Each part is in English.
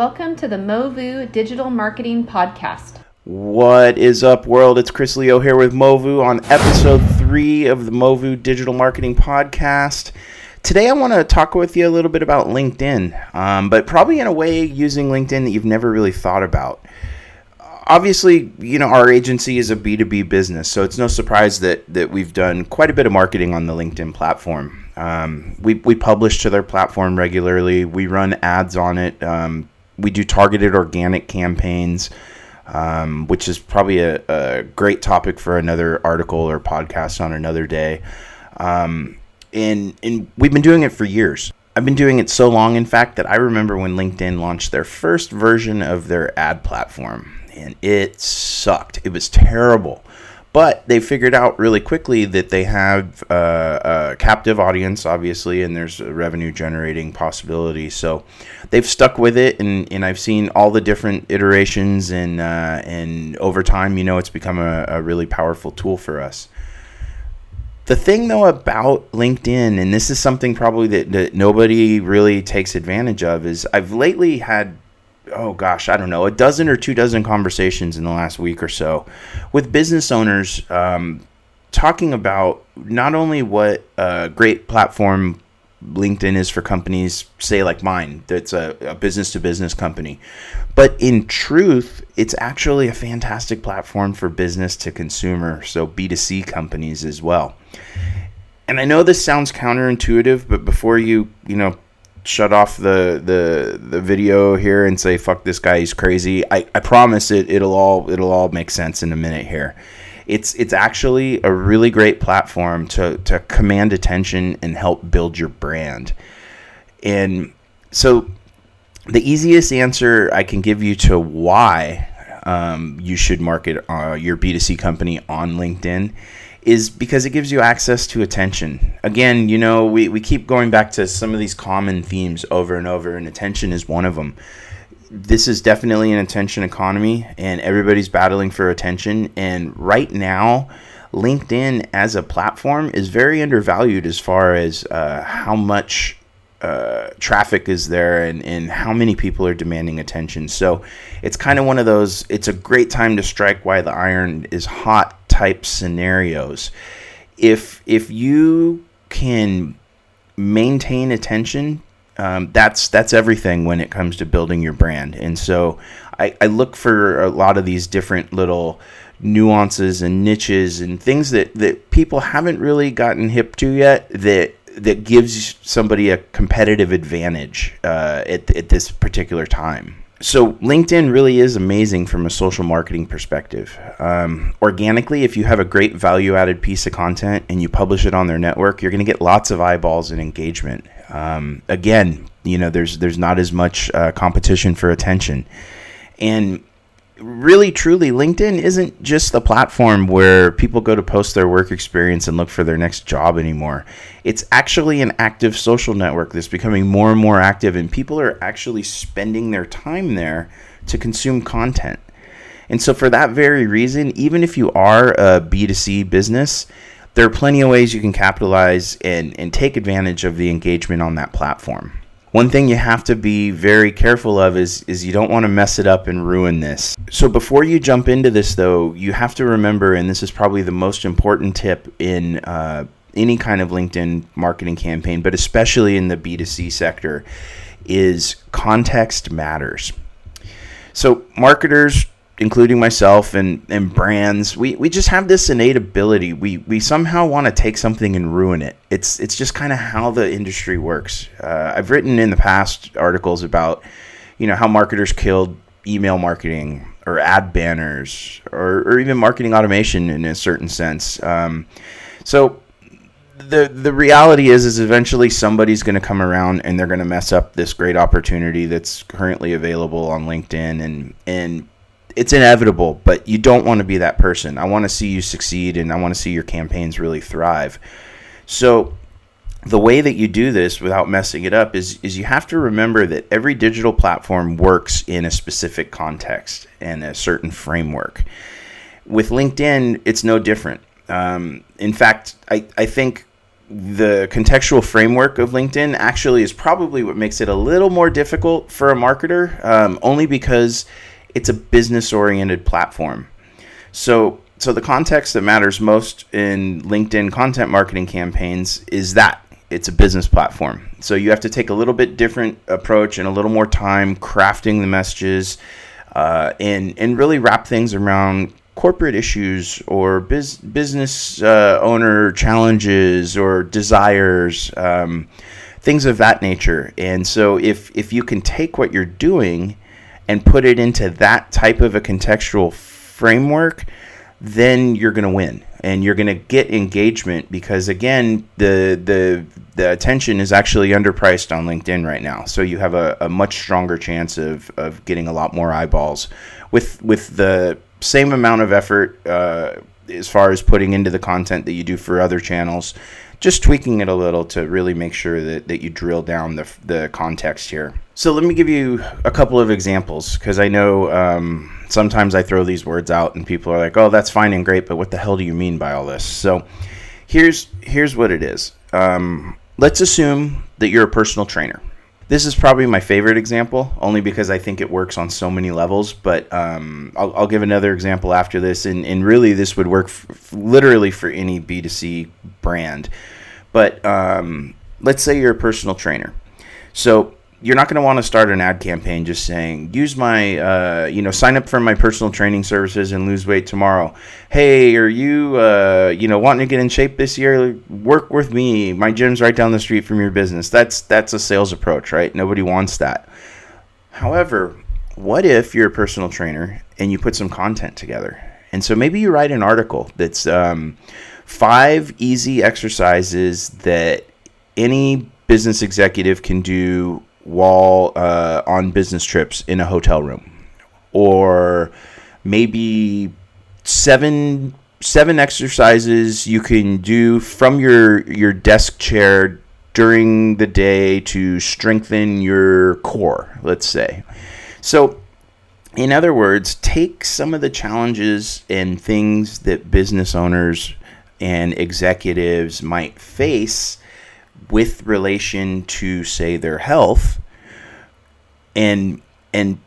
Welcome to the Movu Digital Marketing Podcast. What is up, world? It's Chris Leo here with Movu on episode three of the Movu Digital Marketing Podcast. Today, I want to talk with you a little bit about LinkedIn, um, but probably in a way using LinkedIn that you've never really thought about. Obviously, you know, our agency is a B2B business, so it's no surprise that, that we've done quite a bit of marketing on the LinkedIn platform. Um, we, we publish to their platform regularly. We run ads on it. Um, we do targeted organic campaigns, um, which is probably a, a, great topic for another article or podcast on another day. Um, and, and we've been doing it for years. I've been doing it so long, in fact, that I remember when LinkedIn launched their first version of their ad platform, and it sucked. It was terrible. But they figured out really quickly that they have uh, a captive audience, obviously, and there's a revenue generating possibility. So they've stuck with it, and, and I've seen all the different iterations, and uh, and over time, you know, it's become a, a really powerful tool for us. The thing though about LinkedIn, and this is something probably that, that nobody really takes advantage of, is I've lately had oh gosh, I don't know, a dozen or two dozen conversations in the last week or so with business owners um, talking about not only what a great platform LinkedIn is for companies, say like mine, that's a business to business company, but in truth, it's actually a fantastic platform for business to consumer, so B2C companies as well. And I know this sounds counterintuitive, but before you, you know, shut off the the the video here and say fuck this guy he's crazy. I i promise it it'll all it'll all make sense in a minute here. It's it's actually a really great platform to to command attention and help build your brand. And so the easiest answer i can give you to why um, you should market uh, your b2c company on linkedin is because it gives you access to attention. Again, you know, we, we keep going back to some of these common themes over and over, and attention is one of them. This is definitely an attention economy, and everybody's battling for attention. And right now, LinkedIn as a platform is very undervalued as far as uh, how much uh, traffic is there and, and how many people are demanding attention. So it's kind of one of those, it's a great time to strike while the iron is hot type scenarios. If if you can maintain attention, um, that's that's everything when it comes to building your brand. And so I, I look for a lot of these different little nuances and niches and things that, that people haven't really gotten hip to yet that that gives somebody a competitive advantage uh, at, at this particular time so LinkedIn really is amazing from a social marketing perspective. Um, organically, if you have a great value-added piece of content and you publish it on their network, you're going to get lots of eyeballs and engagement. Um, again, you know, there's there's not as much uh, competition for attention, and really truly linkedin isn't just the platform where people go to post their work experience and look for their next job anymore. It's actually an active social network that's becoming more and more active and people are actually spending their time there to consume content. And so for that very reason even if you are a b2c business there are plenty of ways you can capitalize and, and take advantage of the engagement on that platform one thing you have to be very careful of is is you don't want to mess it up and ruin this. So before you jump into this, though, you have to remember, and this is probably the most important tip in uh, any kind of LinkedIn marketing campaign, but especially in the B2C sector, is context matters. So marketers including myself and, and brands, we, we just have this innate ability. We, we somehow want to take something and ruin it. It's, it's just kind of how the industry works. Uh, I've written in the past articles about, you know, how marketers killed email marketing or ad banners or, or even marketing automation in a certain sense. Um, so the the reality is is eventually somebody's going to come around and they're going to mess up this great opportunity that's currently available on LinkedIn and and it's inevitable, but you don't want to be that person. I want to see you succeed and I want to see your campaigns really thrive. So the way that you do this without messing it up is is you have to remember that every digital platform works in a specific context and a certain framework. With LinkedIn, it's no different. Um, in fact, I, I think the contextual framework of LinkedIn actually is probably what makes it a little more difficult for a marketer, um, only because it's a business oriented platform. So, so the context that matters most in LinkedIn content marketing campaigns is that it's a business platform. So you have to take a little bit different approach and a little more time crafting the messages uh, and and really wrap things around corporate issues or biz, business uh, owner challenges or desires, um, things of that nature. And so if if you can take what you're doing and put it into that type of a contextual framework, then you're going to win. And you're going to get engagement because again the the the attention is actually underpriced on LinkedIn right now. So you have a, a much stronger chance of, of getting a lot more eyeballs. With with the same amount of effort uh, as far as putting into the content that you do for other channels just tweaking it a little to really make sure that, that you drill down the, the context here so let me give you a couple of examples because I know um, sometimes I throw these words out and people are like, "Oh, that's fine and great, but what the hell do you mean by all this?" So here's here's what it is. Um, let's assume that you're a personal trainer. This is probably my favorite example, only because I think it works on so many levels. But um, I'll, I'll, give another example after this, and, and really this would work f- literally for any B2C brand. But um, let's say you're a personal trainer. So you're not going to want to start an ad campaign just saying use my uh, you know sign up for my personal training services and lose weight tomorrow. Hey are you uh, you know wanting to get in shape this year? Work with me. My gym's right down the street from your business. That's that's a sales approach right? Nobody wants that. However what if you're a personal trainer and you put some content together? And so maybe you write an article that's um, five easy exercises that any business executive can do while uh, on business trips in a hotel room, or maybe seven seven exercises you can do from your your desk chair during the day to strengthen your core. Let's say, so. In other words, take some of the challenges and things that business owners and executives might face with relation to say their health and and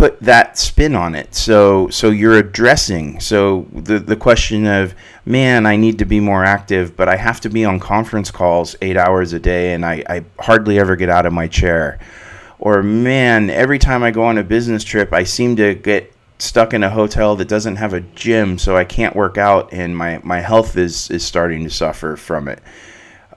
put that spin on it. So so you're addressing so the the question of man i need to be more active but i have to be on conference calls eight hours a day and i, I hardly ever get out of my chair. Or man every time i go on a business trip i seem to get stuck in a hotel that doesn't have a gym so i can't work out and my my health is is starting to suffer from it.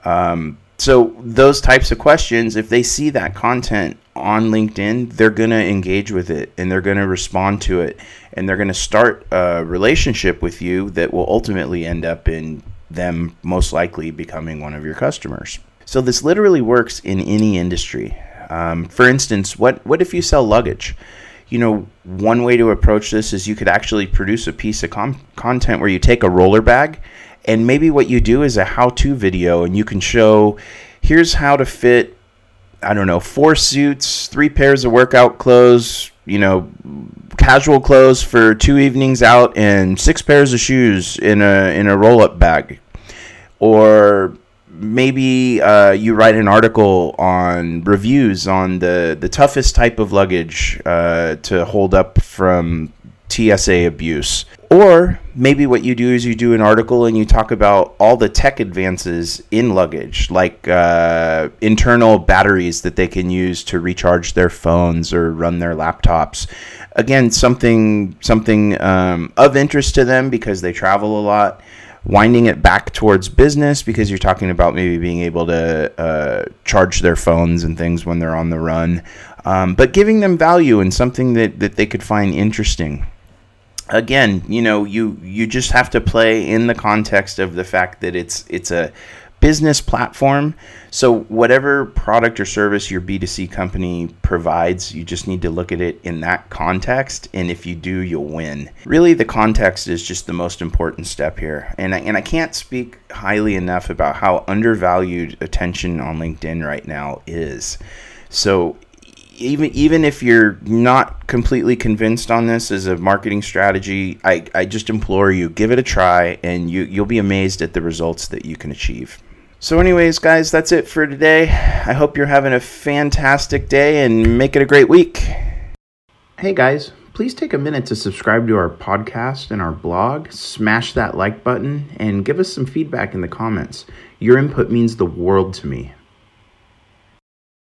Um, so those types of questions if they see that content on linkedin they're going to engage with it and they're going to respond to it and they're going to start a relationship with you that will ultimately end up in them most likely becoming one of your customers. So this literally works in any industry. Um, for instance what, what if you sell luggage? You know one way to approach this is you could actually produce a piece of com- content where you take a roller bag and maybe what you do is a how-to video and you can show here's how to fit i don't know four suits three pairs of workout clothes you know casual clothes for two evenings out and six pairs of shoes in a in a roll-up bag. Or maybe uh, you write an article on reviews on the the toughest type of luggage uh, to hold up from TSA abuse. Or maybe what you do is you do an article and you talk about all the tech advances in luggage, like uh, internal batteries that they can use to recharge their phones or run their laptops. Again, something something um, of interest to them because they travel a lot. Winding it back towards business because you're talking about maybe being able to uh, charge their phones and things when they're on the run, um, but giving them value and something that, that they could find interesting again, you know, you you just have to play in the context of the fact that it's it's a business platform. So whatever product or service your B2C company provides, you just need to look at it in that context and if you do, you'll win. Really the context is just the most important step here. And I, and I can't speak highly enough about how undervalued attention on LinkedIn right now is. So even even if you're not completely convinced on this as a marketing strategy, I, I just implore you give it a try, and you you'll be amazed at the results that you can achieve. So, anyways, guys, that's it for today. I hope you're having a fantastic day and make it a great week. Hey, guys, please take a minute to subscribe to our podcast and our blog, smash that like button, and give us some feedback in the comments. Your input means the world to me.